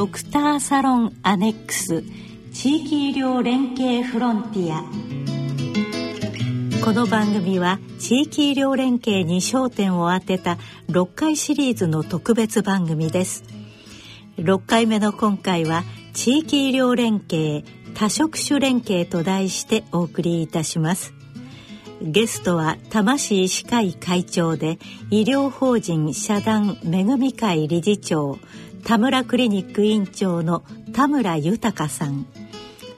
ドクターサロンアネックス地域医療連携フロンティア。この番組は地域医療連携に焦点を当てた6回シリーズの特別番組です。6回目の今回は地域医療連携多職種連携と題してお送りいたします。ゲストは多摩市医師会会長で医療法人社団めぐみ会理事長田村クリニック院長の田村豊さん。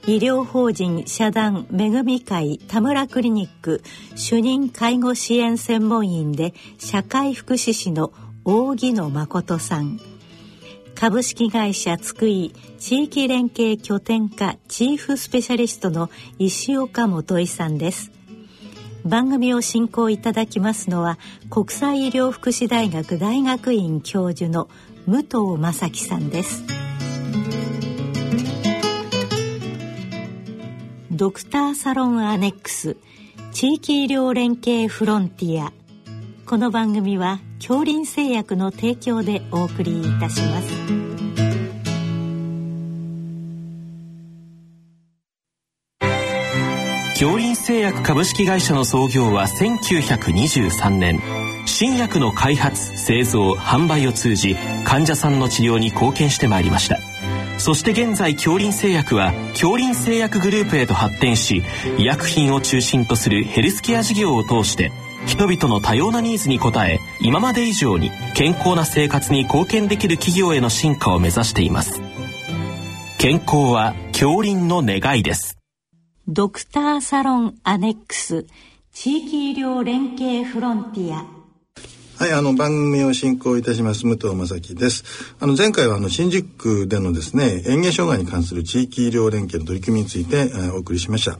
医療法人社団めぐみ会田村クリニック。主任介護支援専門員で社会福祉士の大木野誠さん。株式会社津久井。地域連携拠点課。チーフスペシャリストの石岡元井さんです。番組を進行いただきますのは国際医療福祉大学大学院教授の武藤正樹さんです。ドクターサロンアネックス地域医療連携フロンティア。この番組は恐林製薬の提供でお送りいたします。京林製薬株式会社の創業は1923年新薬の開発製造販売を通じ患者さんの治療に貢献してまいりましたそして現在京林製薬は京林製薬グループへと発展し医薬品を中心とす。るヘルスケア事業を通して人々の多様なニーズに応え今まで以上に健康な生活に貢献できる企業への進化を目指しています。健康は京林の願いです。ドクターサロンアネックス地域医療連携フロンティアはい、あの番組を進行いたします武藤正樹です。あの前回はあの新宿区でのですね、園芸障害に関する地域医療連携の取り組みについて、えー、お送りしました。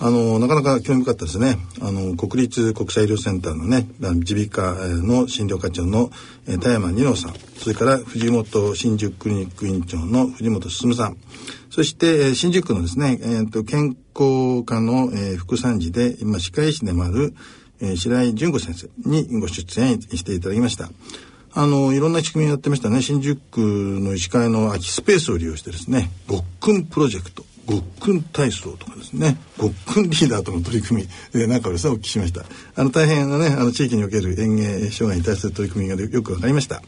あのなかなか興味深かったですね。あの国立国際医療センターのね、耳鼻科の診療課長の、えー、田山二郎さん、それから藤本新宿クリニック院長の藤本進さん、そして、新宿区のですね、えーと、健康科の、えー、副参事で、今、歯科医師でもある、えー、白井純子先生にご出演していただきました。あの、いろんな仕組みやってましたね。新宿区の医師会の空きスペースを利用してですね、ごっくんプロジェクト、ごっくん体操とかですね、ごっくんリーダーとの取り組み、えー、なんかですね、お聞きしました。あの、大変なね、あの、地域における園芸障害に対する取り組みがよくわかりました。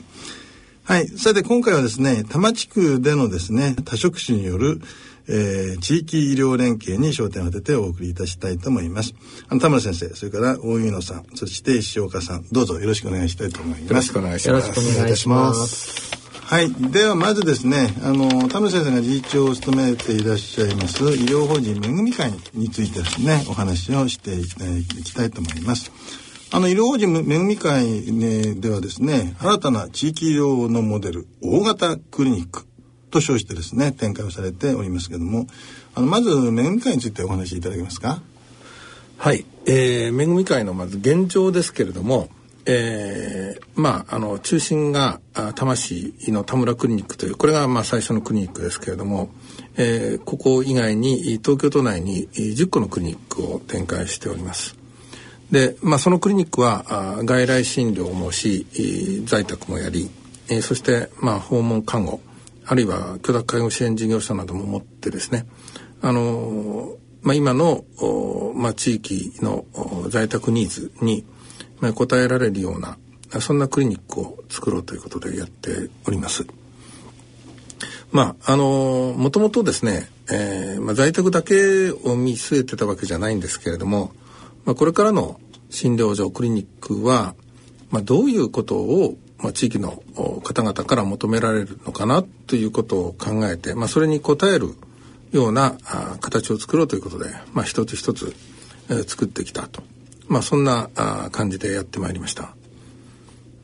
はい。さて、今回はですね、多摩地区でのですね、多職種による、えー、地域医療連携に焦点を当ててお送りいたしたいと思います。あの、田村先生、それから大井野さん、そして石岡さん、どうぞよろしくお願いしたいと思います。よろしくお願いします。よろしくお願いします。はい。では、まずですね、あの、田村先生が理事長を務めていらっしゃいます、医療法人めぐみ会についてですね、お話をしていきたいと思います。あの医療法人めぐみ会、ね、ではですね新たな地域医療のモデル大型クリニックと称してですね展開をされておりますけどもあのまずめぐみ会についてお話しいただけますか？はい、えー、めぐみ会のまず現状ですけれどもえー、まああの中心が多摩市の田村クリニックというこれがまあ最初のクリニックですけれども、えー、ここ以外に東京都内に10個のクリニックを展開しております。で、まあ、そのクリニックは外来診療もし在宅もやり、えー、そして、まあ、訪問看護あるいは許諾介護支援事業者なども持ってですねあのまあ、今の、まあ、地域の在宅ニーズに、まあ、応えられるようなそんなクリニックを作ろうということでやっております。まああのもともとですね、えーまあ、在宅だけを見据えてたわけじゃないんですけれどもまあ、これからの診療所クリニックは、まあ、どういうことを、まあ、地域の方々から求められるのかなということを考えて、まあ、それに応えるようなあ形を作ろうということで、まあ、一つ一つ、えー、作ってきたと、まあ、そんなあ感じでやってまいりました。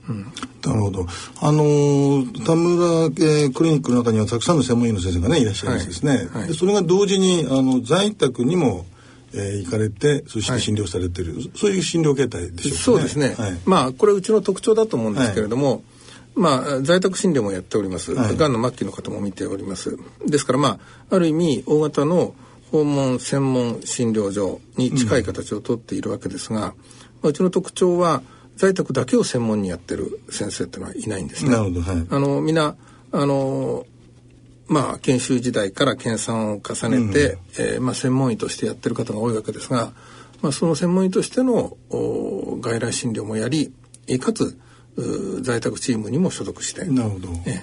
うん、なるほど。あのー、田村、えー、クリニックの中にはたくさんの専門医の先生がねいらっしゃいますですね。はいはい、それが同時にあの在宅にもえー、行かれてそして診療されてる、はい、そういう診療形態でしょうか、ね、そうですね、はい、まあこれうちの特徴だと思うんですけれども、はい、まあ在宅診療もやっております、はい、がんの末期の方も見ております。ですからまあある意味大型の訪問専門診療所に近い形をとっているわけですが、うん、うちの特徴は在宅だけを専門にやってる先生っていうのはいないんですね。なるほど、はい、あのみんなあのまあ研修時代から研鑽を重ねて、うん、えー、まあ専門医としてやってる方が多いわけですが、まあその専門医としての外来診療もやり、かつ在宅チームにも所属して。なるほど、ええ、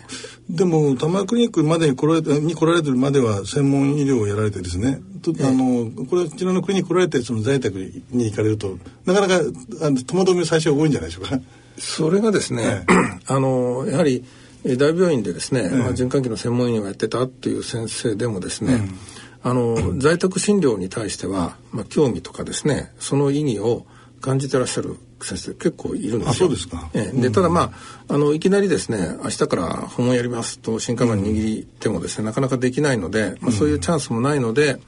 でも多摩クリニックまでに来られてに来られてるまでは専門医療をやられてですね。と、え、あのこれこちらのクリニック来られてその在宅に行かれるとなかなかあの戸惑い最初多いんじゃないでしょうか。それがですね、あのやはり大病院でですね、まあ、循環器の専門医をやってたっていう先生でもですね、うん。あの 在宅診療に対しては、まあ、興味とかですねその意義を感じてらっしゃる先生結構いるんですよ。そうですか。ええ、で、ただまあ、あの、いきなりですね、明日から訪問やりますと、新幹線握ってもですね、なかなかできないので、まあ、そういうチャンスもないので、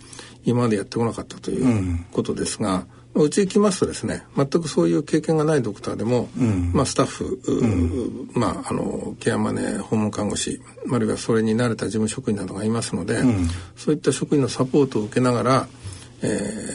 今までやってこなかったということですが、うち行きますとですね全くそういう経験がないドクターでも、うん、まあ、スタッフ、うん、まあ、あのケアマネ訪問看護師あるいはそれに慣れた事務職員などがいますので、うん、そういった職員のサポートを受けながら、え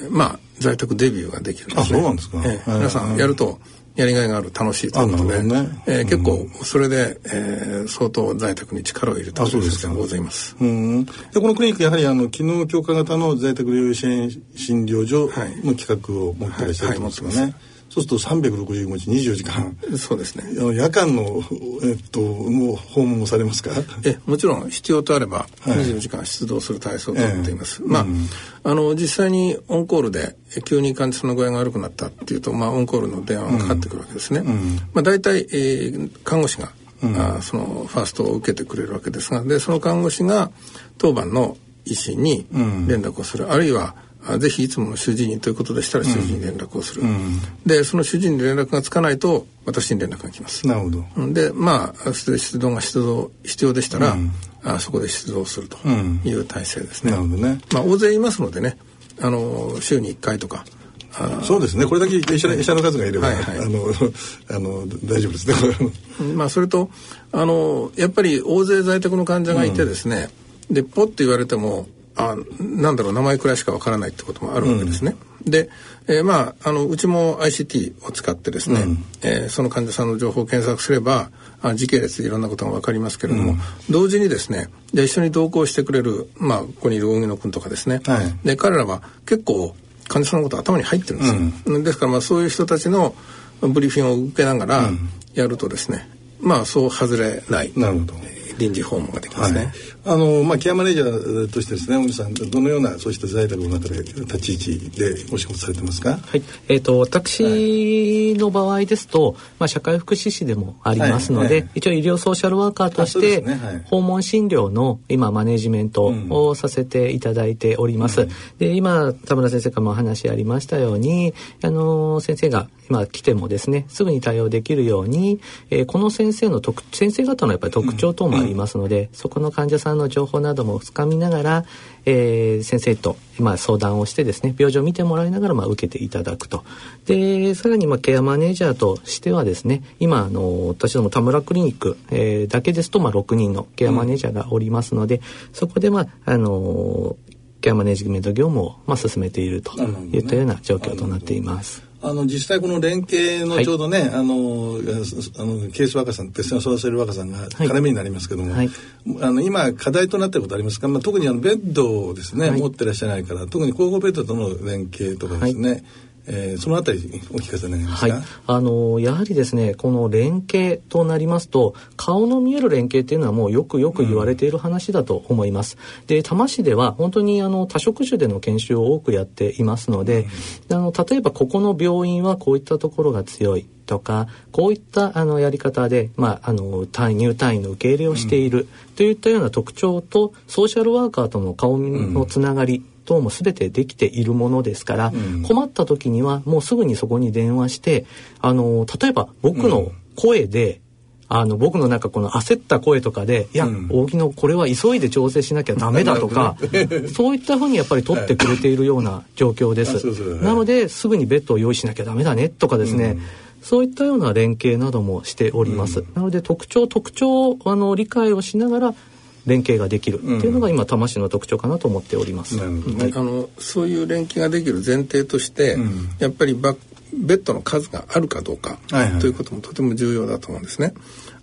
ー、まあ在宅デビューができるんですね。あそうなんですか、えー、皆さんやるとやりがいがある楽しいということで、ね。えー、結構それで、えー、相当在宅に力を入れたという先生がございます。うん。でこのクリニックやはりあの機能強化型の在宅療養支援診療所の企画を持っていらっしゃるんですかね。はいはいそうすると365日24時間。そうですね。夜間の、えっと、もう訪問もされますか？えもちろん必要とあれば24時間出動する体制をとっています、はい、まあ、うん、あの実際にオンコールで急に患者さんの具合が悪くなったっていうと、まあ、オンコールの電話がかかってくるわけですね、うん、まあ、大体、えー、看護師が、うん、あそのファーストを受けてくれるわけですがでその看護師が当番の医師に連絡をする、あるいはぜひいつもの主治医にということでしたら主治医に連絡をする、うん、でその主治医に連絡がつかないと私に連絡が来ます。なるほど。でまあ出動が出動必要でしたら、うん、あそこで出動するという体制ですね、なるほどね。まあ大勢いますのでねあの週に1回とかそうですね。これだけ医者医者の数がいれば、はいはい、あの あの大丈夫ですね。まあそれとあのやっぱり大勢在宅の患者がいてですね、うん、でポッと言われてもあなんだろう名前くらいしかわからないってこともあるわけですね。うん、で、えー、まああのうちも ICT を使ってですね、うん、えー、その患者さんの情報を検索すればあ時系列でいろんなことが分かりますけれども、うん、同時にですねで一緒に同行してくれる、まあ、ここにいる荻野君とかですね、はい、で彼らは結構患者さんのこと頭に入ってるんですよ。ですからまあそういう人たちのブリーフィングを受けながらやるとですね、まあそう外れない。なるほど。臨時訪問ができますね。はい、あのまあケアマネージャーとしてですね、小木さんどのようなそうした在宅の中で立ち位置でお仕事されてますか？はい。えっ、ー、と私の場合ですと、まあ社会福祉士でもありますので、はい。はい、一応医療ソーシャルワーカーとして、ね、訪問診療の今マネジメントをさせていただいております。うん、で今田村先生からもお話ありましたように、あの先生が今来てもですねすぐに対応できるように、えー、この先生の特先生方のやっぱり特徴等もありますので、うん。うん、そこの患者さんの情報などもつかみながら、えー、先生と、まあ、相談をしてですね病状を見てもらいながら、まあ、受けていただくとでさらに、まあ、ケアマネージャーとしてはですね今あの私ども田村クリニック、えー、だけですと、まあ、6人のケアマネージャーがおりますので、うん、そこで、まああのケアマネジメント業務を、まあ、進めているといったような状況となっています。あの実際この連携のちょうどね、はい、あのあのケース若さん鉄線を育てる若さんが絡みになりますけども、はい、あの今課題となっていることありますか、まあ、特にあのベッドをですね、はい、持ってらっしゃらないから特に広報ベッドとの連携とかですね、えー、そのあたりお聞かせ願いますはい、あのやはりですねこの連携となりますと顔の見える連携っていうのはもうよくよく言われている話だと思います。うん、で多摩市では本当にあの多職種での研修を多くやっていますので、うん、あの例えばここの病院はこういったところが強いとかこういったあのやり方で、まあ、あの入退院の受け入れをしている、といったような特徴とソーシャルワーカーとの顔のつながり、等も全てできているものですから、うん、困った時にはもうすぐにそこに電話してあの例えば僕の声で、あの僕のなんかこの焦った声とかで「いや、うん、大木のこれは急いで調整しなきゃダメだ」とか そういったふうにやっぱり取ってくれているような状況です。なのですぐにベッドを用意しなきゃダメだねとかですね、うん。そういったような連携などもしております。うん、なので特徴特徴あの理解をしながら連携ができる。っていうのが今多摩市の特徴かなと思っております。ね、あのそういう連携ができる前提として、うん、やっぱりバベッドの数があるかどうか、はいはい、ということもとても重要だと思うんですね。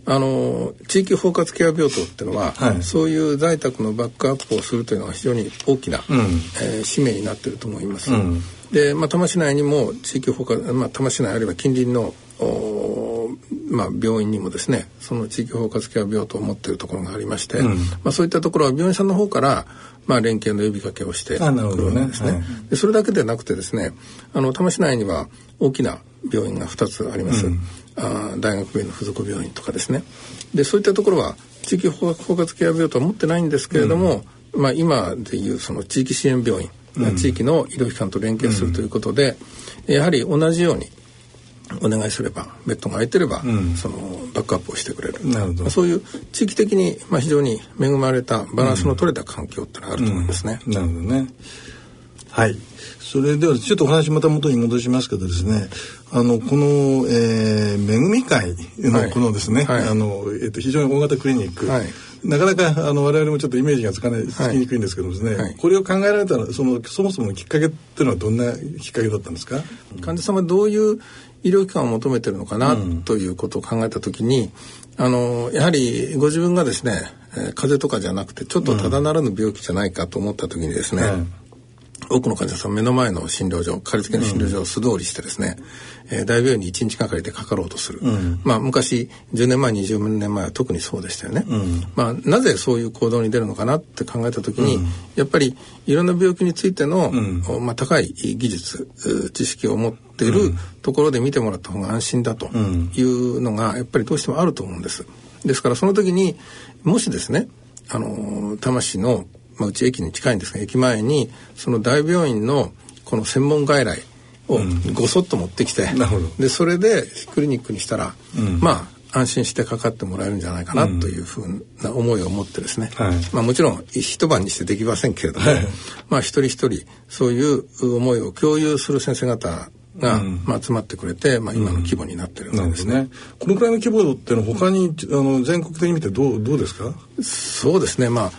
あの地域包括ケア病棟っていうのは、はい。そういう在宅のバックアップをするというのが非常に大きな、えー使命になっていると思います。で、まあ、多摩市内にも地域包括、まあ、多摩市内あるいは近隣のまあ、病院にもですねその地域包括ケア病棟を持っているところがありまして、まあ、そういったところは病院さんの方から、まあ、連携の呼びかけをしてくるんですね。はい。でそれだけでなくてですねあの多摩市内には大きな病院が2つあります、あー大学病院の附属病院とかですね。でそういったところは地域包括ケア病棟は持ってないんですけれども、まあ、今でいうその地域支援病院、地域の医療機関と連携するということで、やはり同じようにお願いすればベッドが空いてれば、そのバックアップをしてくれる。なるほど。まあそういう地域的に、まあ、非常に恵まれたバランスの取れた環境ってのがあると思いますね。なるほどね。はい。それではちょっとお話また元に戻しますけどですね、あのこの、えー、恵み会のはいこのですね、はい。あのえっ、と非常に大型クリニック、はい。なかなかあの我々もちょっとイメージがつかないつきにくいんですけどもですね、はい。これを考えられたのはそのそもそものきっかけっていうのはどんなきっかけだったんですか？患者様はどういう医療機関を求めてるのかな、ということを考えた時にあのやはりご自分がですね、えー風邪とかじゃなくてちょっとただならぬ病気じゃないかと思った時にですね、はい多くの患者さん目の前の診療所かかりつけの診療所を素通りしてですね、えー大病院に1日がかりでかかろうとする、まあ昔10年前20年前は特にそうでしたよね、まあなぜそういう行動に出るのかなって考えた時に、やっぱりいろんな病気についての、おまあ、高い技術う知識を持っているところで見てもらった方が安心だというのがやっぱりどうしてもあると思うんです。ですからその時にもしですねあの多摩市の、まあ、うち駅に近いんですが駅前にその大病院のこの専門外来をごそっと持ってきて、なるほどでそれでクリニックにしたら、まあ安心してかかってもらえるんじゃないかなというふうな思いを持ってですね、はいまあもちろん一晩にしてできませんけれども、まあ一人一人そういう思いを共有する先生方が、まあ集まってくれて、まあ今の規模になってるわけですね。なるほどね。このくらいの規模っていうのは他にあの全国的に見てどうどうですか？そうですねまあ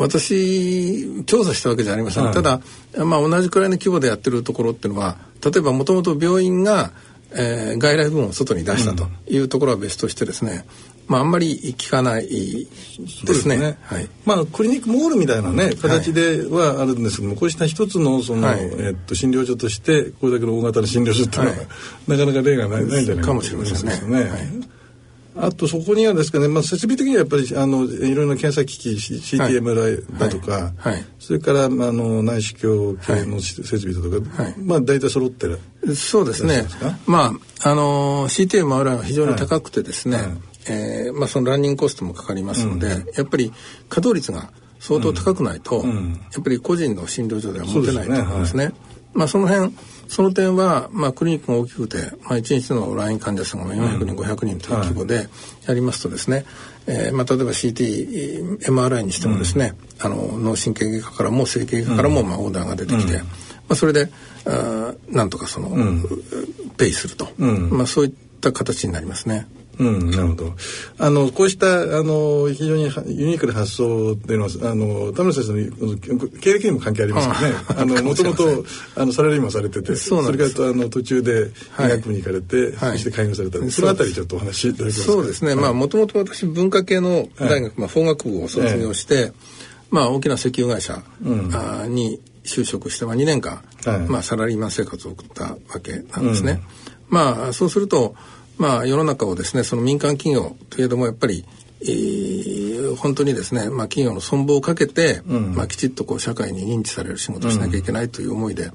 私調査したわけじゃありません、はい。ただ、まあ、同じくらいの規模でやってるところっていうのは例えばもともと病院が、えー外来分を外に出したというところは別としてですね、まああんまり聞かないですね。はい。まあクリニックモールみたいなね形ではあるんですけども、こうした一つのその、はい。えっと診療所としてこれだけの大型の診療所っていうのは、はい。なかなか例がないないんじゃないかもしれませんね。そうですねあとそこにはですかね、まあ、設備的にはやっぱりあのいろいろな検査機器 C- CTMRI だとか、はい。はい。それから、まあ、あの内視鏡系の設備だとか、はい。まあ大体揃ってる。そうですね。まああの CTMRI は非常に高くてですね、はい。えーまあそのランニングコストもかかりますので、やっぱり稼働率が相当高くないと、やっぱり個人の診療所では持てないと思うんですね。まあその辺その点は、まあ、クリニックが大きくて、まあ、1日の来院患者さんが400人、500人という規模でやりますとですね、えーまあ、例えば CT、MRI にしてもですね、あの脳神経外科からも整形外科からも、まあ、オーダーが出てきて、まあ、それであーなんとかその、ペイすると、まあ、そういった形になりますね。うん、なるほど。あの、こうした、あの、非常にはユニークな発想っていうのは、あの、田村先生の経歴にも関係ありますよね。あの、もともと、あの、サラリーマンされてて、それからと、あの、途中で医はい。学部に行かれて、はい。そして開業された、そうです。そのあたりちょっとお話しいただけますか？そうですね、まあもともと私文化系の大学、まあ、法学部を卒業して、まあ大きな石油会社、に就職して、まあ、2年間、はい。まあ、サラリーマン生活を送ったわけなんですね。まあそうすると、まあ、世の中をですねその民間企業といえどもやっぱり、えー本当にですね、まあ、企業の存亡をかけて、まあ、きちっとこう社会に認知される仕事をしなきゃいけないという思いで、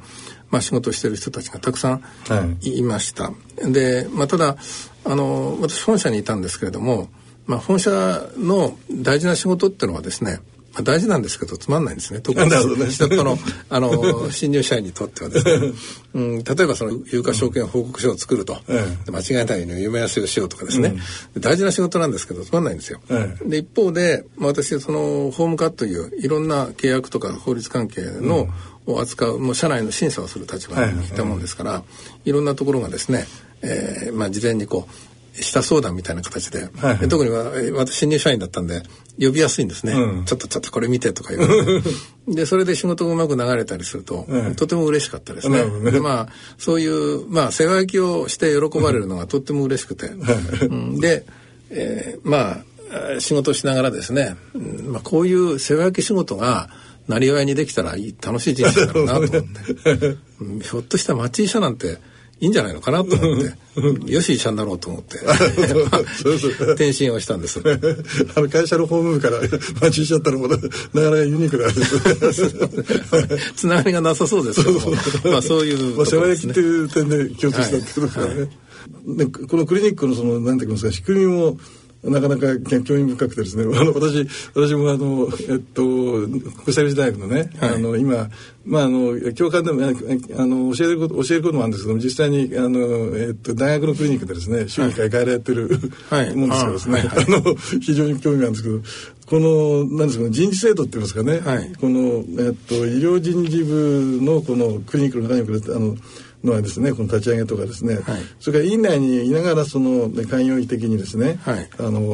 まあ、仕事をしている人たちがたくさんはいいました。で、まあ、ただあの私本社にいたんですけれども、まあ、本社の大事な仕事っていうのはですねまあ、大事なんですけどつまんないんですね。特になるほどね。下っ端のあの新入社員にとってはですね、うん、例えばその有価証券報告書を作ると、えで間違いないように読み合わせをしようとかですね、大事な仕事なんですけどつまんないんですよ。えで一方で、まあ、私その法務課といういろんな契約とか法律関係の、を扱うもう社内の審査をする立場にいたもんですから、いろんなところがですね、えーまあ、事前にこう下相談みたいな形で、はいで特にわ私新入社員だったんで呼びやすいんですね、うん。ちょっとちょっとこれ見てとか言う でそれで仕事がうまく流れたりすると、ええとても嬉しかったですね。ね。でまあそういうまあ世話焼きをして喜ばれるのがとっても嬉しくて、うん。でえー、まあ仕事しながらですね、まあ、こういう世話焼き仕事がなりわいにできたらいい楽しい人生だろうなと思って。ひょっとしたら町医者なんていいんじゃないのかなと思って。よし医者になろうと思って。転身をしたんです。あの会社のホームから町医者ったらもなかなかユニークな。つながりがなさそうですけどもまあそういう、まあ、世話焼きっていう点で共通したってことですからね、はい。でこのクリニックのそのなんていうんですか仕組みもなかなか興味深くてですね、あの私私もあのえっと国際大学のね、はい、あの今まああの教官でもあの教えること教えることもあるんですけども実際にあのえっと大学のクリニックでですね週2回変えられてる、はい、もんですけどですね、はい、あの非常に興味があるんですけど。このなんですか人事制度って言いますかね、はい、この、えっと、医療人事部のこのクリニックの中にあののはですねこの立ち上げとかですね、はい、それから院内にいながらその寛容的にですね、はい、あのえっ、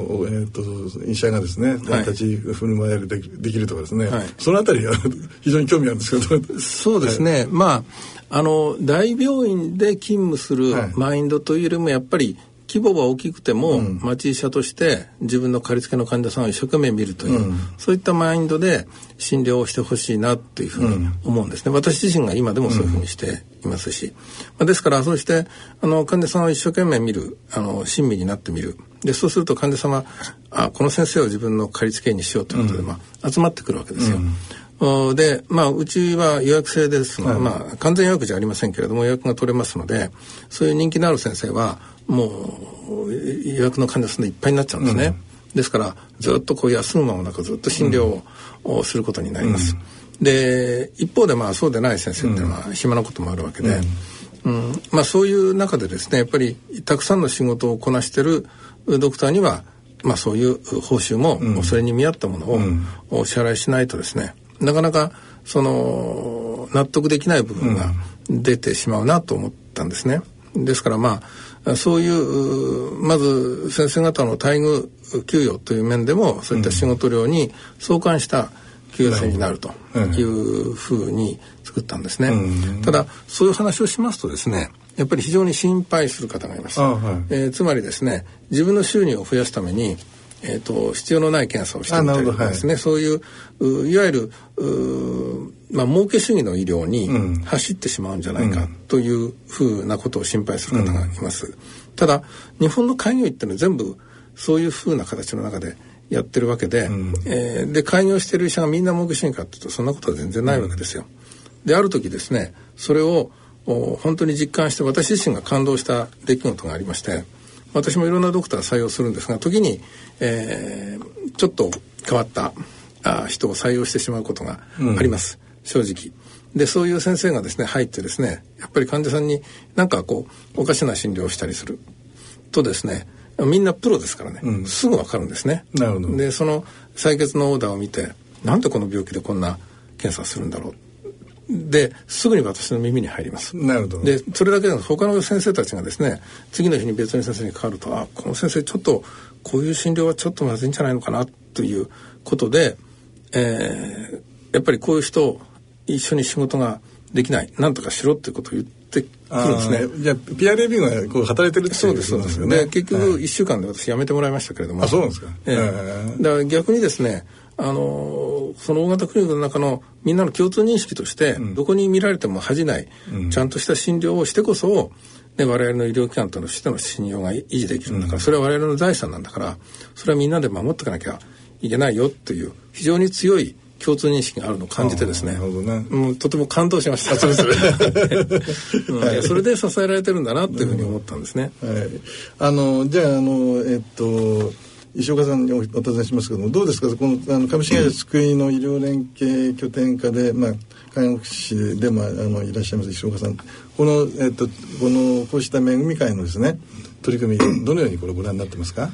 ー、と医者がですね、はい、立ち振る舞えるでできるとかですね、そのあたりが 非常に興味あるんですけど。そうですね、まああの大病院で勤務するマインドというよりもやっぱり規模が大きくても、うん、町医者として自分の借り付けの患者さんを一生懸命見るという、うん、そういったマインドで診療をしてほしいなというふうに思うんですね、私自身が今でもそういうふうにしていますし、まあ、ですからそうしてあの患者さんを一生懸命見るあの親身になってみる。でそうすると患者様あこの先生を自分の借り付けにしようということで、まあ、集まってくるわけですよ。で、まあ、うちは予約制です。が、はい、まあ、完全予約じゃありませんけれども、予約が取れますので、そういう人気のある先生は、もう、予約の患者さんでいっぱいになっちゃうんですね。うん、ですから、ずっとこう休む間もなくずっと診療をすることになります。うん、で、一方で、まあ、そうでない先生っていうのは暇なこともあるわけで、うん、うん、まあ、そういう中でですね、やっぱり、たくさんの仕事をこなしてるドクターには、まあ、そういう報酬も、それに見合ったものをお支払いしないとですね、なかなかその納得できない部分が出てしまうなと思ったんですね。ですからまあそういうまず先生方の待遇給与という面でもそういった仕事量に相関した給与制になるというふうに作ったんですね。ただそういう話をしますとですねやっぱり非常に心配する方がいます。はい、えー、つまりですね自分の収入を増やすためにえーと、必要のない検査をしてみたりとかですね、はい、そういういわゆるまあ儲け主義の医療に走ってしまうんじゃないかというふうなことを心配する方がいます。うん、ただ日本の開業医っていうのは全部そういうふうな形の中でやってるわけで、うん、えー、で開業してる医者がみんな儲け主義かっていうとそんなことは全然ないわけですよ。うん、である時ですねそれを本当に実感して私自身が感動した出来事がありまして私もいろんなドクター採用するんですが時にえー、ちょっと変わったあ人を採用してしまうことがあります、うん、正直。でそういう先生がですね入ってですねやっぱり患者さんになんかこうおかしな診療をしたりする。とですねみんなプロですからね、うん、すぐわかるんですね。なるほど。でその採血のオーダーを見てなんでこの病気でこんな検査するんだろうですぐに私の耳に入ります。なるほど。でそれだけで他の先生たちがですね次の日に別の先生に変わるとあこの先生ちょっとこういう診療はちょっとまずいんじゃないのかなということで、えー、やっぱりこういう人一緒に仕事ができないなんとかしろってことを言ってくるんですね。じゃあ PRAB がこう働いてるってそうですそうですよね。結局1週間で私辞めてもらいましたけれども。あそうなんですか。えー、だから逆にですねあのその大型クリニックの中のみんなの共通認識として、うん、どこに見られても恥じない、うん、ちゃんとした診療をしてこそで我々の医療機関としての信用が維持できるんだから、それは我々の財産なんだからそれはみんなで守っていかなきゃいけないよという非常に強い共通認識があるのを感じてですね、ね。うん、とても感動しました。そうですうんはい、それで支えられてるんだなっていうふうに思ったんですね。はい、あのじゃああのえっと石岡さんにお尋ねしますけどもどうですか？このあの株式会社救いの医療連携拠点化で、まあ、看護師でもあのいらっしゃいます石岡さん。この,、えっと、このこうした恵み会のですね取り組みどのようにこれご覧になってますか？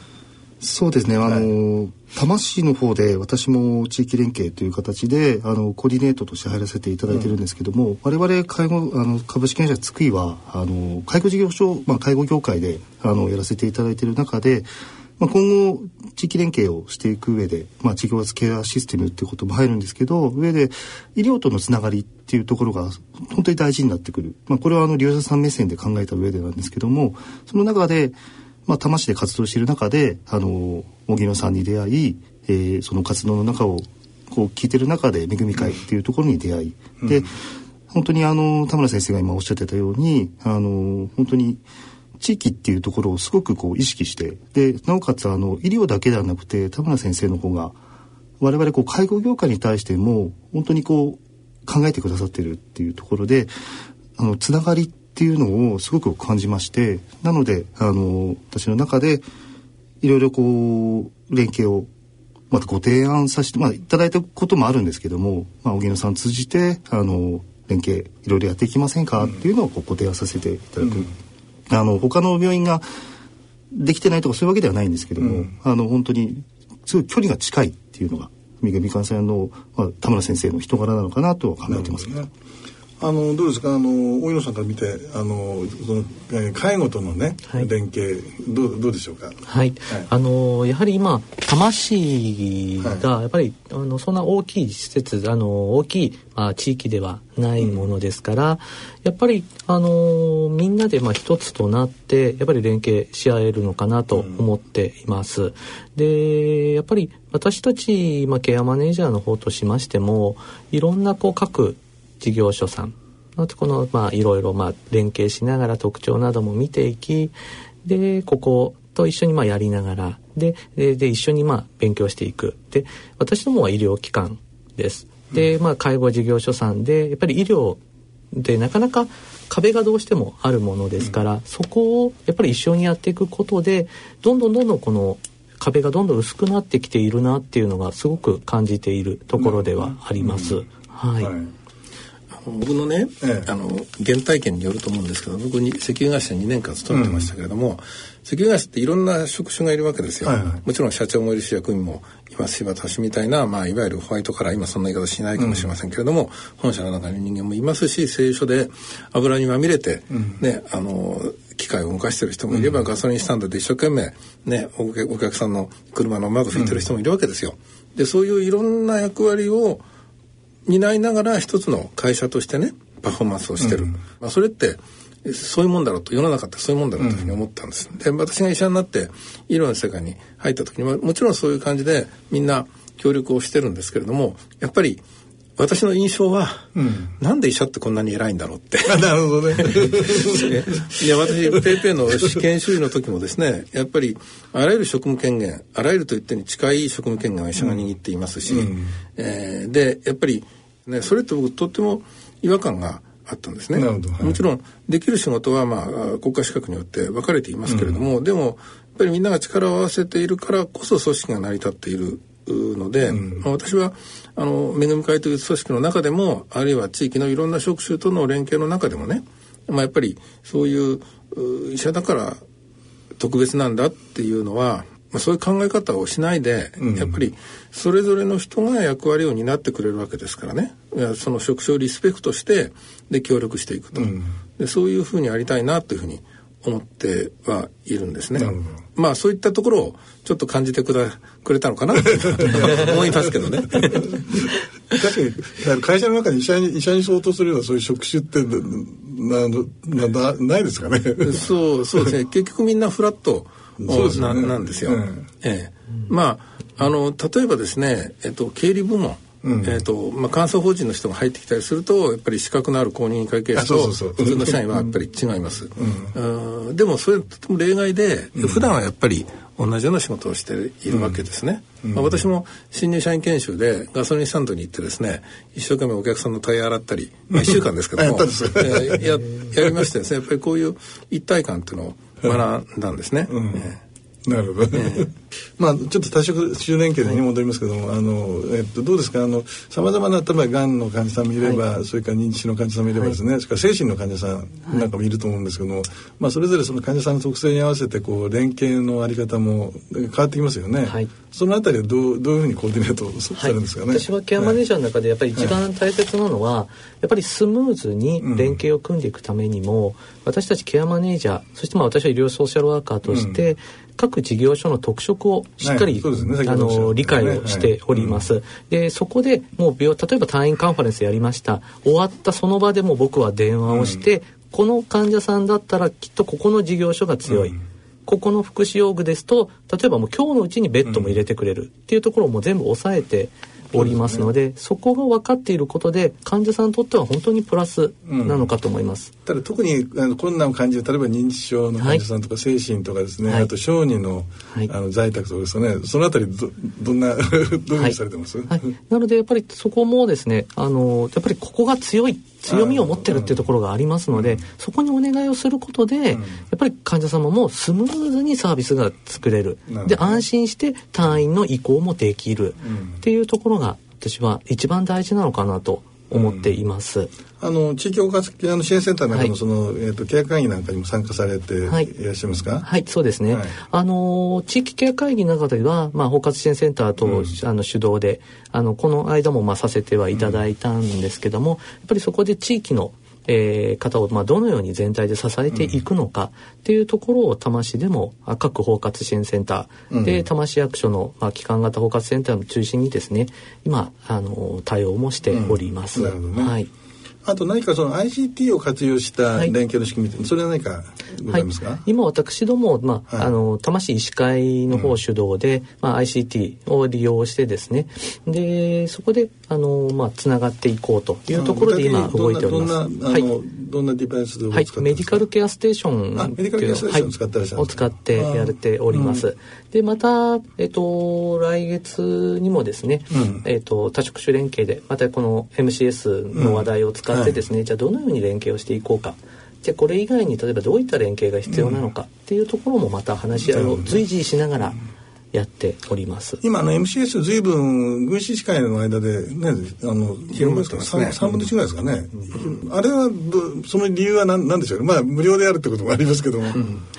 そうですね。あの、はい、多摩市の方で私も地域連携という形で、あの、コーディネートとして入らせていただいてるんですけども、うん、我々介護、あの、株式会社津久井は、あの、介護事業所、まあ、介護業界で、あの、やらせていただいている中で、まあ、今後地域連携をしていく上で、まあ、事業ケアシステムっていうことも入るんですけど上で医療とのつながりっていうところが本当に大事になってくる、まあ、これはあの利用者さん目線で考えた上でなんですけどもその中でまあ、多摩市で活動している中であの荻野さんに出会い、えー、その活動の中をこう聞いてる中で「めぐみ会」っていうところに出会い、うん、で本当にあの田村先生が今おっしゃってたようにあの本当に地域っていうところをすごくこう意識してでなおかつあの医療だけではなくて田村先生の方が我々こう介護業界に対しても本当にこう考えてくださってるっていうところであのつながりっていうのをすごく感じましてなのであの私の中でいろいろこう連携をまたご提案させて、まあ、いただいたこともあるんですけども、まあ、荻野さん通じてあの連携いろいろやっていきませんかっていうのをご提案させていただく、あの他の病院ができてないとかそういうわけではないんですけども、うん、あの本当にすごい距離が近いっていうのが三上寛さんの、まあ、田村先生の人柄なのかなと考えてます、ね、あのどうですか？あの大野さんから見てあのその、えー、介護とのね、はい、連携どうどうでしょうか？はい。はい、あのやはり今多摩市がやっぱり、はい、あのそんな大きい施設あの大きい、まあ、地域ではないものですから、うん、やっぱりあのみんなでまあ一つとなってやっぱり連携し合えるのかなと思っています。うん、でやっぱり私たち、まあ、ケアマネージャーの方としましてもいろんなこう各事業所さんのこのまあいろいろまあ連携しながら特徴なども見ていきでここと一緒にまあやりながらででで一緒にまあ勉強していく。で私どもは医療機関です。で、まあ、介護事業所さんでやっぱり医療でなかなか壁がどうしてもあるものですから、うん、そこをやっぱり一緒にやっていくことでどんどんどんどんこの壁がどんどん薄くなってきているなっていうのがすごく感じているところではあります。うん、はい、はい僕のね、ええ、あの原体験によると思うんですけど僕に石油会社2年間勤めてましたけれども、うん、石油会社っていろんな職種がいるわけですよ、はいはい、もちろん社長もいるし役員もいますし私みたいな、まあ、いわゆるホワイトカラー今そんな言い方しないかもしれませんけれども、うん、本社の中に人間もいますし製油所で油にまみれて、うん、ねあの機械を動かしてる人もいれば、ガソリンスタンドで一生懸命ねお客さんの車の窓拭いてる人もいるわけですよ。でそういういろんな役割を担いながら一つの会社としてねパフォーマンスをしてる、うん、まあ、それってそういうもんだろうと世の中ってそういうもんだろうというふうに思ったんです、うん、で私が医者になって医療の世界に入った時にはもちろんそういう感じでみんな協力をしてるんですけれどもやっぱり私の印象は、うん、なんで医者ってこんなに偉いんだろうって。なるほどね。いや、私、ペイペイの試験修理の時もですね、やっぱり、あらゆる職務権限、あらゆると言ってに近い職務権限は医者が握っていますし、うん、えー、で、やっぱり、ね、それって僕とっても違和感があったんですね。はい、もちろんできる仕事はまあ国家資格によって分かれていますけれども、うん、でもやっぱりみんなが力を合わせているからこそ組織が成り立っているので、うん、まあ、私はあの恵み会という組織の中でもあるいは地域のいろんな職種との連携の中でもね、まあ、やっぱりそういう医者だから特別なんだっていうのはまあ、そういう考え方をしないで、うん、やっぱりそれぞれの人が役割を担ってくれるわけですからねその職種をリスペクトしてで協力していくと、うん、でそういうふうにありたいなというふうに思ってはいるんですね。まあそういったところをちょっと感じてくだくれたのかなと 思いますけどね。確かに会社の中に医者に医者に相当するようなそういう職種ってなななないですかね。そうそうですね。結局みんなフラットそうですね、なんですよ。うん、ええ、まああの例えばですね、えっと経理部門。うん、えーとまあ、監査法人の人が入ってきたりするとやっぱり資格のある公認会計士と普通の社員はやっぱり違います、うん、でもそれとても例外で、うん、普段はやっぱり同じような仕事をしているわけですね、うん、まあ、私も新入社員研修でガソリンスタンドに行ってですね一生懸命お客さんのタイヤ洗ったり、まあ、1週間ですけども やややりましてですねやっぱりこういう一体感っていうのを学んだんですね。うんなるほど、まあちょっと多職種連携に戻りますけども、はい、あのえっとどうですか？あのさまざまな例えばがんの患者さんもいれば、はい、それから認知症の患者さんもいればですね、はい、それから精神の患者さんなんかもいると思うんですけども、まあそれぞれその患者さんの特性に合わせてこう連携のあり方も変わってきますよね。はい、そのあたりはどうどういうふうにコーディネートされるんですかね？私はケアマネージャーの中でやっぱり一番大切なのは、やっぱりスムーズに連携を組んでいくためにも、うん、私たちケアマネージャーそしてまあ私は医療ソーシャルワーカーとして、うん各事業所の特色をしっかり、はいね、あの理解をしております。はいうん、でそこでもう病例えば退院カンファレンスやりました。終わったその場でも僕は電話をして、うん、この患者さんだったらきっとここの事業所が強い。うん。ここの福祉用具ですと例えばもう今日のうちにベッドも入れてくれる。っていうところをもう全部押さえておりますので、そこが分かっていることで患者さんにとっては本当にプラスなのかと思います。ただ特にあの困難を感じる例えば認知症の患者さんとか精神とかですね、はい。あと小児の,、はい。あの在宅とかですよね。そのあたりどどんなどうい。うふうにされてます、はい、なのでやっぱりそこもですねあのやっぱりここが強い強みを持ってるっていうところがありますので、そこにお願いをすることで、やっぱり患者様もスムーズにサービスが作れる。で安心して退院の移行もできる。っていうところが私は一番大事なのかなと思っています。あの地域包括あの支援センターなんかはい。のその、えー、と契約会議なんかにも参加されていはいらっしゃいますか、はい、そうですね。はい。あの地域ケア会議の中では、まあ、包括支援センターと、あの主導で、あのこの間もまあさせてはいただいたんですけども、やっぱりそこで地域のえー方をまあどのように全体で支えていくのかっていうところを多摩市でもあ各包括支援センターで多摩市役所のまあ機関型包括センターを中心にですね今あの対応もしております。うん。ね。はいあと何かその ICT を活用したはい。連携の仕組みって、それは何かございますか、はい、今私ども、まあはい。あの多摩市医師会の方主導で、まあ、ICT を利用してですね。でそこであの、まあ、つながっていこうというところで今動いております。どんなはい。どんなデバイスを使ってはいますか、、メディカルケアステーションあメディカルケアステーションを使ってらっしゃるんをですか？使ってやれております。でまた、えっと、来月にもですね、うん。えっと、多職種連携でまたこの MCS の話題を使ってですね、じゃあどのように連携をしていこうか。じゃあこれ以外に例えばどういった連携が必要なのかっていうところもまた話し合いを随時しながらやっております。今あの MCS ずいぶん軍師司会の間でねあの広まってますね。3分の1ぐらいですかね、あれはどその理由は何なんでしょうね。まあ無料であるってこともありますけども、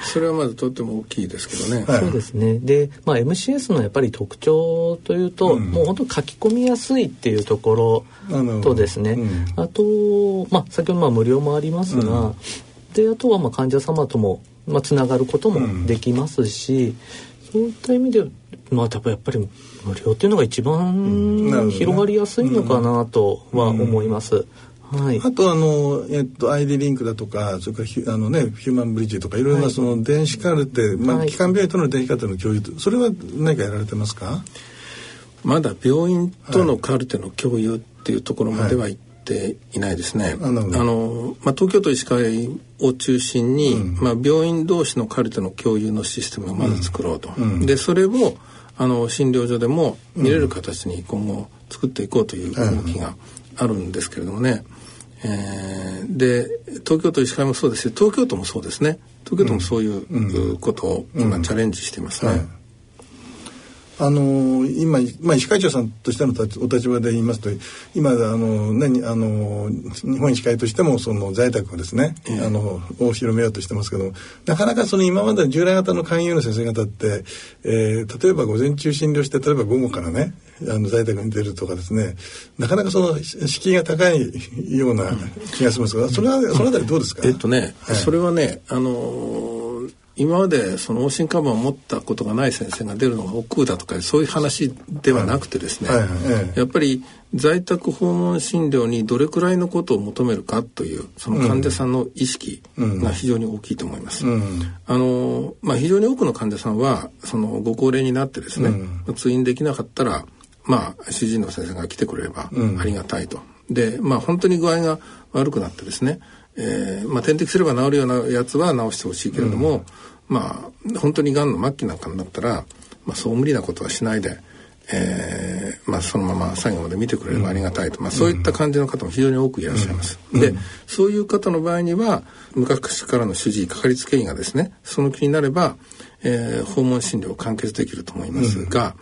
それはまずとっても大きいですけどね。はい。そうですね。で、まあ、MCS のやっぱり特徴というと、うん。もう本当書き込みやすいっていうところとですね、うん。あと、まあ、先ほどまあ無料もありますが、うん。で、あとはまあ患者様とも、まあ、つながることうん。もできますし、そういった意味で、まあ、多分やっぱり無料っていうのが一番ね。広がりやすいのかなとは思います。はい。あとあの、えっと、ID リンクだとかそれからヒュあの、ね、ヒューマンブリッジとかいろいろなその電子カルテ、まあ、はい。基幹病院との電子カルテの共有それは何かやられてますか？まだ病院とのカルテの共有っていうところまでは行っていないですね。あのまあ、東京都医師会を中心に、まあ、病院同士のカルテの共有のシステムをまず作ろうと。でそれをあの診療所でも見れる形に今後作っていこうという動きがあるんですけれどもね。えーで東京都医師会もそうですし東京都もそうですね。東京都もそういうことを今チャレンジしていますね。はいあの今、まあ、医師会長さんとしての立お立場で言いますと今あの、ね、あの日本医師会としてもその在宅をですね、あのを広めようとしてますけどなかなかその今までの従来型の勧誘の先生方って、えー例えば午前中診療して例えば午後からねあの在宅に出るとかですねなかなかその敷居が高いような気がしますがそれはそのあたりどうですか、えっとね、はい。それはね、あのー今までその往診カバンを持ったことがない先生が出るのが億劫だとかそういう話ではなくてですね、はいはいええやっぱり在宅訪問診療にどれくらいのことを求めるかというその患者さんの意識が非常に大きいと思います。うん。あのまあ、非常に多くの患者さんはそのご高齢になってですね、通院できなかったら、まあ、主治医の先生が来てくれればありがたいと。で、まあ、本当に具合が悪くなってですね、えーまあ、点滴すれば治るようなやつは治してほしいけれども、まあ、本当にがんの末期なんかになったら、まあ、そう無理なことはしないで、えーまあ、そのまま最後まで見てくれればありがたいと、まあ、そういった感じの方も非常に多くいらっしゃいます。でそういう方の場合には昔からの主治医かかりつけ医がですねその気になれば、えー訪問診療を完結できると思いますが、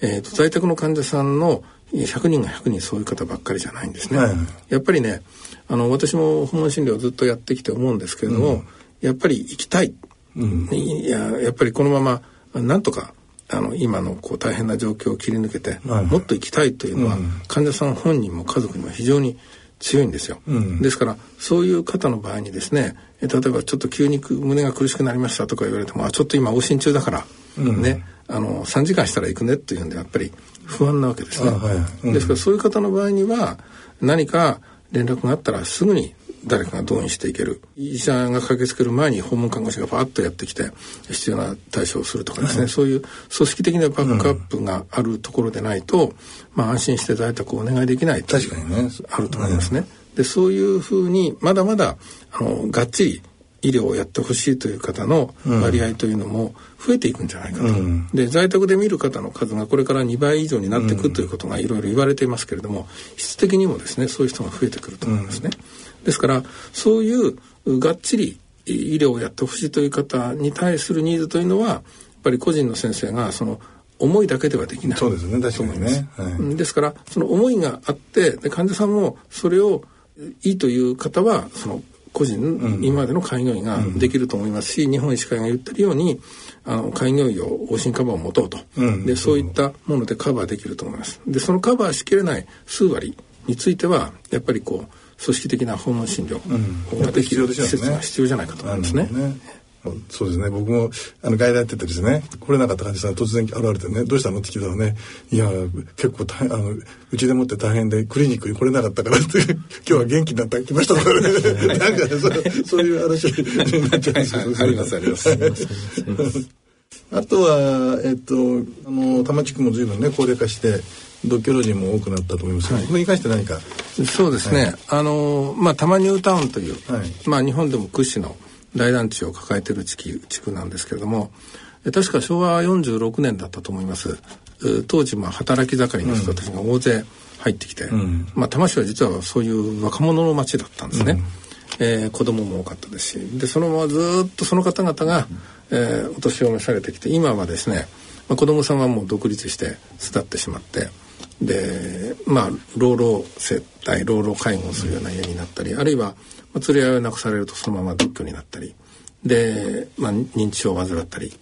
えーと在宅の患者さんの100人が100人そういう方ばっかりじゃないんですね。はいはい。やっぱりねあの私も訪問診療をずっとやってきて思うんですけれども、やっぱり行きたい、いややっぱりこのままなんとかあの今のこう大変な状況を切り抜けて、はい。もっと行きたいというのは、患者さん本人も家族にも非常に強いんですよ、ん。ですからそういう方の場合にですねえ例えばちょっと急にく胸が苦しくなりましたとか言われてもあちょっと今往診中だから、ねあの3時間したら行くねっていうんでやっぱり不安なわけですね、あはい。うん。ですからそういう方の場合には何か連絡があったらすぐに誰かが動員していける。医者が駆けつける前に訪問看護師がパッとやってきて必要な対処をするとかですね、そういう組織的なバックアップがあるところでないと、まあ、安心して在宅をお願いできないと確かにね。あると思いますね。でそういうふうにまだまだあのがっちり医療をやってほしいという方の割合というのも増えていくんじゃないかと、うん、で在宅で見る方の数がこれから2倍以上になっていくということがいろいろ言われていますけれども質的にもですねそういう人が増えてくると思いますね。うん、ですからそういうがっちり医療をやってほしいという方に対するニーズというのはやっぱり個人の先生がその思いだけではできないそうですね確かにね、はい、ですからその思いがあってで患者さんもそれをいいという方はその個人、うん、今までの開業医ができると思いますし、うん、日本医師会が言ってるようにあの開業医を往診カバーを持とうと、うん、でそういったものでカバーできると思います。でそのカバーしきれない数割についてはやっぱりこう組織的な訪問診療ができる施設が必要じゃないかと思いますね。そうですね僕もあの外来やっててですね来れなかった患者さん突然現れてね「どうしたの?」って聞いたらね「いや結構大あのうちでもって大変でクリニックに来れなかったから」って「今日は元気になってきました」とかね なんかねそそういう話になっちゃうんですよ、ありますあります。あとは、えっと、あの、多摩地区も随分ね、高齢化して、独居老人も多くなったと思いますが、はい、これに関して何か？そうですね。はい、あの、まあ、多摩ニュータウンという、はい、まあ、日本でも屈指の大団地を抱えている地区地区なんですけれども確か昭和46年だったと思います。当時まあ働き盛りの人たちが大勢入ってきて、うん、まあ多摩市は実はそういう若者の町だったんですね、うん、えー、子供も多かったですしでそのままずっとその方々が、えー、お年を召されてきて今はですね、まあ、子供さんはもう独立して巣立ってしまってでまあ老老世帯老老介護をするような家になったりあるいはまあ、連れ合いをなくされるとそのまま独居になったりで、まあ、認知症を患ったり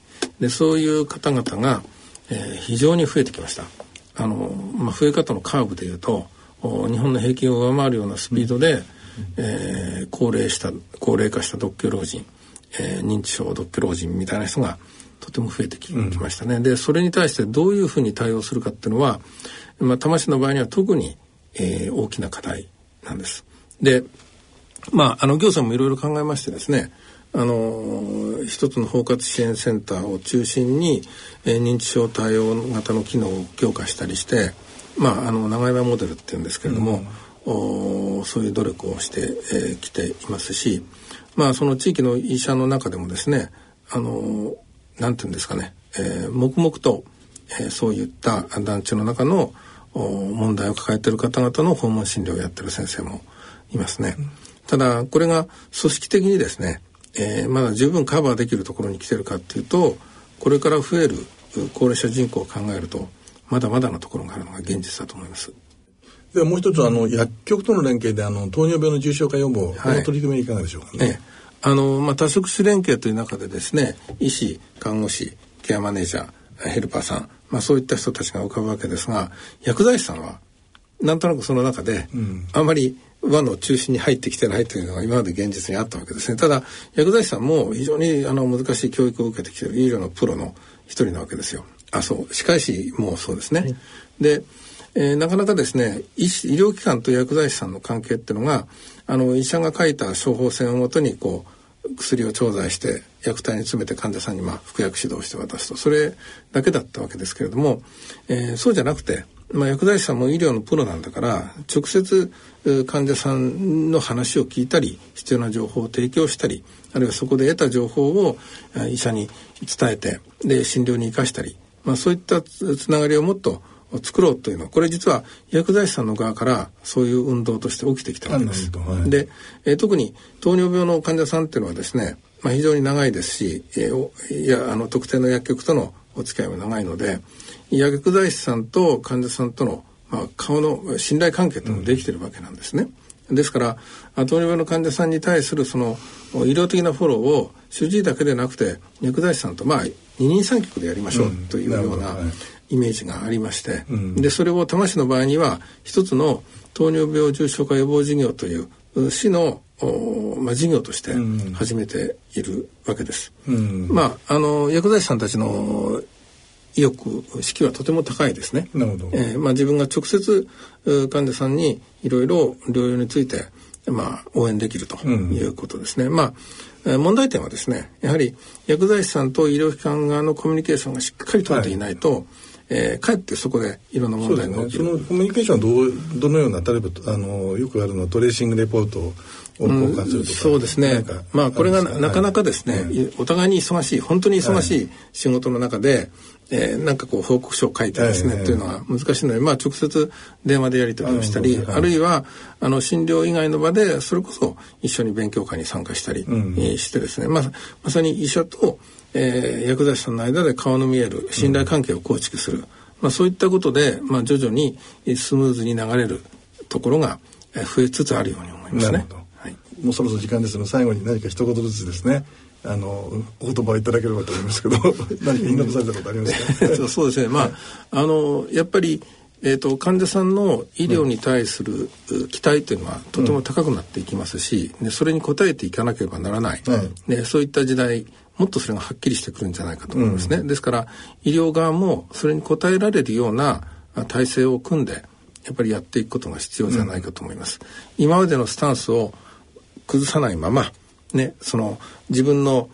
でそういう方々が、えー、非常に増えてきました。あのまあ、増え方のカーブでいうと日本の平均を上回るようなスピードで、うん、えー、高齢した高齢化した独居老人、えー、認知症独居老人みたいな人がとても増えてきましたね。うん、でそれに対してどういうふうに対応するかっていうのは、まあ、多摩市の場合には特に、えー、大きな課題なんです。でまあ、あの行政もいろいろ考えましてですねあの一つの包括支援センターを中心に、えー、認知症対応型の機能を強化したりして、まあ、あの長山モデルっていうんですけれども、うん、おそういう努力をしてき、えー、ていますし、まあ、その地域の医者の中でもですねあのなんていうんですかね、えー、黙々と、えー、そういった団地の中の問題を抱えている方々の訪問診療をやってる先生もいますね。うんただこれが組織的にですね、えー、まだ十分カバーできるところに来てるかっていうとこれから増える高齢者人口を考えるとまだまだのところがあるのが現実だと思います。ではもう一つあの薬局との連携であの糖尿病の重症化予防、はい、この取り組みいかがでしょうかね？あのまあ、多職種連携という中でですね医師看護師ケアマネージャーヘルパーさん、まあ、そういった人たちが浮かぶわけですが薬剤師さんはなんとなくその中で、うん、あまり輪の中心に入ってきてないというのが今まで現実にあったわけですね。ただ薬剤師さんも非常にあの難しい教育を受けてきている医療のプロの一人なわけですよ。あそう歯科医師もそうですね。で、えー、なかなかですね医医療機関と薬剤師さんの関係っていうのがあの医者が書いた処方箋をもとにこう薬を調剤して薬体に詰めて患者さんにまあ服薬指導して渡すと。それだけだったわけですけれども、えー、そうじゃなくてまあ、薬剤師さんも医療のプロなんだから直接患者さんの話を聞いたり必要な情報を提供したりあるいはそこで得た情報を医者に伝えてで診療に生かしたり、まあ、そういったつながりをもっと作ろうというのはこれ実は薬剤師さんの側からそういう運動として起きてきたわけです。はい、で、えー、特に糖尿病の患者さんっていうのはですね、まあ、非常に長いですし、えー、いやあの特定の薬局とのお付き合いも長いので薬剤師さんと患者さんとの、まあ、顔の信頼関係というのができてるわけなんですね。ですから糖尿病の患者さんに対するその医療的なフォローを主治医だけでなくて薬剤師さんとまあ二人三脚でやりましょうというようなイメージがありまして、うん、でそれを多摩市の場合には一つの糖尿病重症化予防事業という市のまあ、事業として始めているわけです。うん、まああの薬剤師さんたちの意欲士気はとても高いですね。なるほど。えー、まあ自分が直接患者さんにいろいろ療養についてまあ、応援できるということですね。うん、まあ、問題点はですね、やはり薬剤師さんと医療機関側のコミュニケーションがしっかり取れていないと、はいえー、かえってそこでいろんな問題が起きる。そ、ね,、のコミュニケーションはどうどのような例えばあのよくあるのはトレーシングレポートを交換するとか、うん、そうですね。まあこれがなかなかですね、はい、お互いに忙しい本当に忙しい仕事の中で、はい、えー、なんかこう報告書を書いてですね、はい、というのは難しいので、まあ、直接電話でやり取りをしたり、あるいはあの診療以外の場でそれこそ一緒に勉強会に参加したりしてですね、うん、まあ、まさに医者と、えー、薬剤師さんの間で顔の見える信頼関係を構築する、うん、まあ、そういったことで、まあ、徐々にスムーズに流れるところが増えつつあるように思いますね。はい、もうそろそろ時間ですので最後に何か一言ずつですね。あのお言葉をいただければと思いますけど 何か言い残されたことありますか？そうですね。まああのやっぱりえーと、患者さんの医療に対する期待というのはとても高くなっていきますし、うん、でそれに応えていかなければならない、でそういった時代もっとそれがはっきりしてくるんじゃないかと思いますね、うん、ですから医療側もそれに応えられるような体制を組んでやっぱりやっていくことが必要じゃないかと思います、うん、今までのスタンスを崩さないままね、その自分の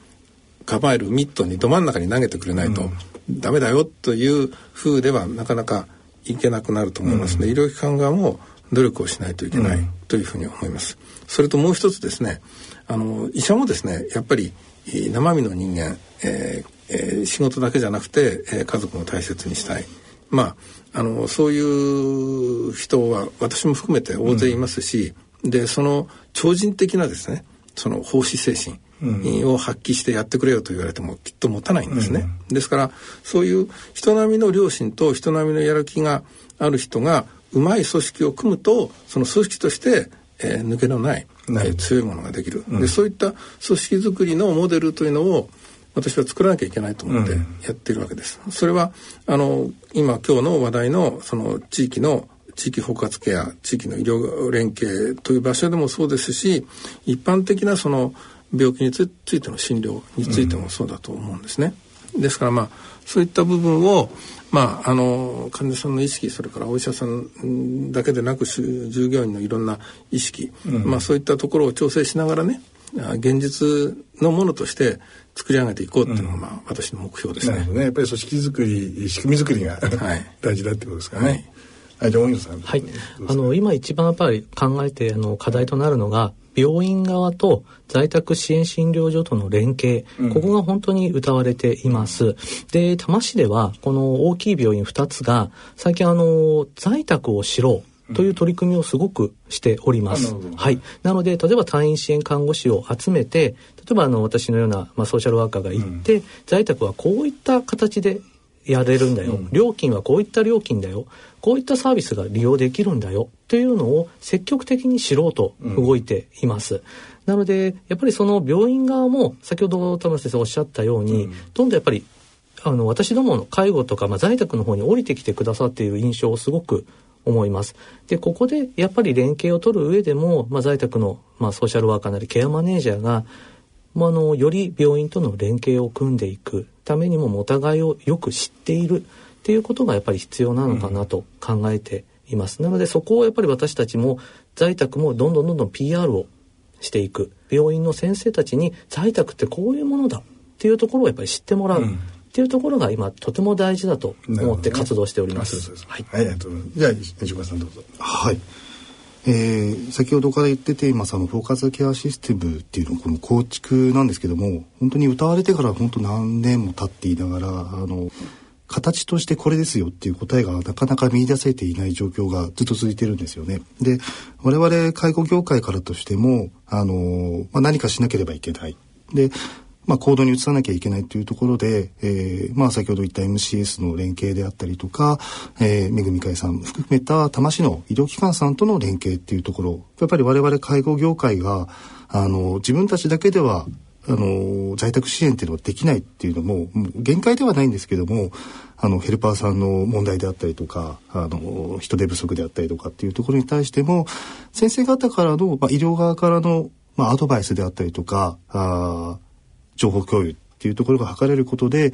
構えるミットにど真ん中に投げてくれないと、ダメだよという風ではなかなかいけなくなると思いますので、うん、医療機関側も努力をしないといけないというふうに思います。それともう一つですね、あの医者もですね、やっぱり生身の人間、えーえー、仕事だけじゃなくて、えー、家族も大切にしたい。まああのそういう人は私も含めて大勢いますし、うん、でその超人的なですねその奉仕精神を発揮してやってくれよと言われてもきっと持たないんですね。うん、ですからそういう人並みの良心と人並みのやる気がある人がうまい組織を組むとその組織として、えー、抜けのない、えー、強いものができる、うん、でそういった組織づくりのモデルというのを私は作らなきゃいけないと思ってやっているわけです。それはあの今今日の話題のその地域の地域包括ケア地域の医療連携という場所でもそうですし一般的なその病気についての診療についてもそうだと思うんですね。うん、ですからまあそういった部分をまあ、あの患者さんの意識それからお医者さんだけでなく従業員のいろんな意識、うん、まあ、そういったところを調整しながらね現実のものとして作り上げていこうっていうのが、まあ、私の目標ですね。ねやっぱり組織づくり仕組みづくりが、はい、大事だってことですかね。はいはい、じゃあ、さん。はい。あの、今一番やっぱり考えて、あの、課題となるのが、病院側と在宅支援診療所との連携、うん、ここが本当に謳われています。で、多摩市では、この大きい病院2つが、最近あの、在宅をしろという取り組みをすごくしております。うん、はい。なので、例えば退院支援看護師を集めて、例えばあの、私のような、まあ、ソーシャルワーカーが行って、うん、在宅はこういった形でやれるんだよ、うん、料金はこういった料金だよ。こういったサービスが利用できるんだよというのを積極的に知ろうと動いています。うん、なのでやっぱりその病院側も先ほど田村先生おっしゃったように、うん、どんどんやっぱりあの私どもの介護とか、まあ、在宅の方に降りてきてくださっている印象をすごく思います。で、ここでやっぱり連携を取る上でも、まあ、在宅の、まあ、ソーシャルワーカーなりケアマネージャーが、まあ、あの、より病院との連携を組んでいくためにも、お互いをよく知っているっていうことがやっぱり必要なのかなと考えています。うん、なので、そこをやっぱり私たちも、在宅もどんどんどんどん PR をしていく。病院の先生たちに、在宅ってこういうものだっていうところをやっぱり知ってもらう。うんっていうところが今とても大事だと思って活動しております。ね、はい、ありがとうございます。じゃあ西岡さんどうぞ。はい。えー、先ほどから言ってて今そのフォーカスケアシステムっていうのこの構築なんですけども本当に歌われてから本当何年も経っていながらあの形としてこれですよっていう答えがなかなか見出せていない状況がずっと続いてるんですよね。で我々介護業界からとしてもあの、まあ、何かしなければいけない。でまあ、行動に移さなきゃいけないというところで、えー、まあ、先ほど言った MCS の連携であったりとか、えー、めぐみ会さん含めた多摩市の医療機関さんとの連携っていうところ、やっぱり我々介護業界が、あの、自分たちだけでは、あの、在宅支援っていうのはできないっていうのも、限界ではないんですけども、あの、ヘルパーさんの問題であったりとか、あの、人手不足であったりとかっていうところに対しても、先生方からの、まあ、医療側からの、まあ、アドバイスであったりとか、あ情報共有っていうところが図れることで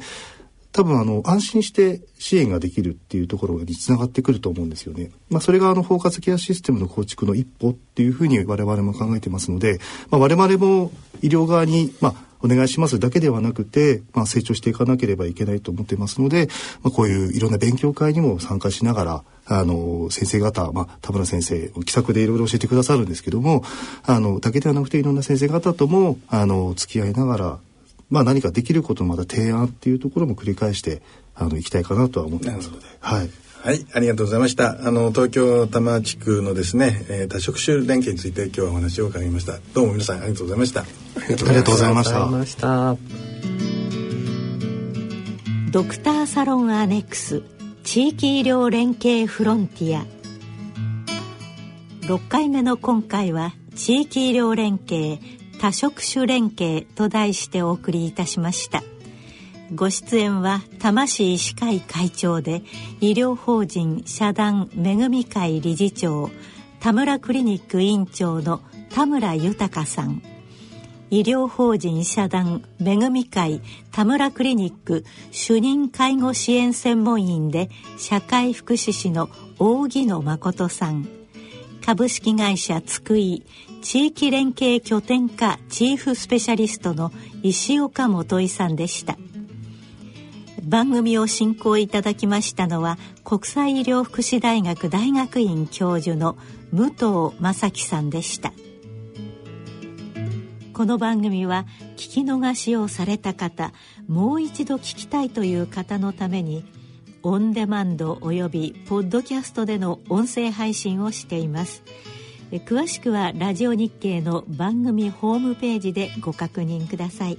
多分あの安心して支援ができるっていうところにつながってくると思うんですよね。まあ、それがあの包括ケアシステムの構築の一歩っていうふうに我々も考えてますので、まあ、我々も医療側にまあお願いしますだけではなくて、まあ、成長していかなければいけないと思ってますので、まあ、こういういろんな勉強会にも参加しながらあの先生方、まあ、田村先生気さくでいろいろ教えてくださるんですけどもあのだけではなくていろんな先生方ともあの付き合いながら、まあ、何かできることのまた提案っていうところも繰り返してあの行きたいかなとは思ってますので。はいはい、ありがとうございました。あの東京多摩地区のですね、えー、多職種連携について今日はお話を伺いました。どうも皆さんありがとうございました。ありがとうございました。ドクターサロンアネックス地域医療連携フロンティア6回目の今回は地域医療連携多職種連携と題してお送りいたしました。ご出演は多摩市医師会会長で医療法人社団めぐみ会理事長田村クリニック院長の田村豊さん医療法人社団めぐみ会田村クリニック主任介護支援専門員で社会福祉士の大木野誠さん株式会社つくい地域連携拠点課チーフスペシャリストの石岡元井さんでした。番組を進行いただきましたのは国際医療福祉大学大学院教授の武藤正樹さんでしたこの番組は聞き逃しをされた方もう一度聞きたいという方のためにオンデマンドおよびポッドキャストでの音声配信をしています。詳しくはラジオ日経の番組ホームページでご確認ください。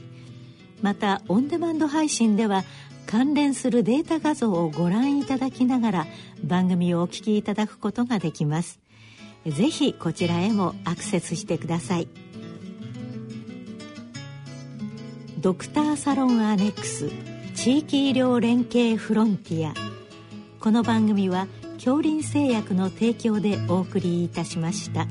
またオンデマンド配信では関連するデータ画像をご覧いただきながら番組をお聞きいただくことができます。ぜひこちらへもアクセスしてください。ドクターサロンアネックス地域医療連携フロンティアこの番組は恐林製薬の提供でお送りいたしました。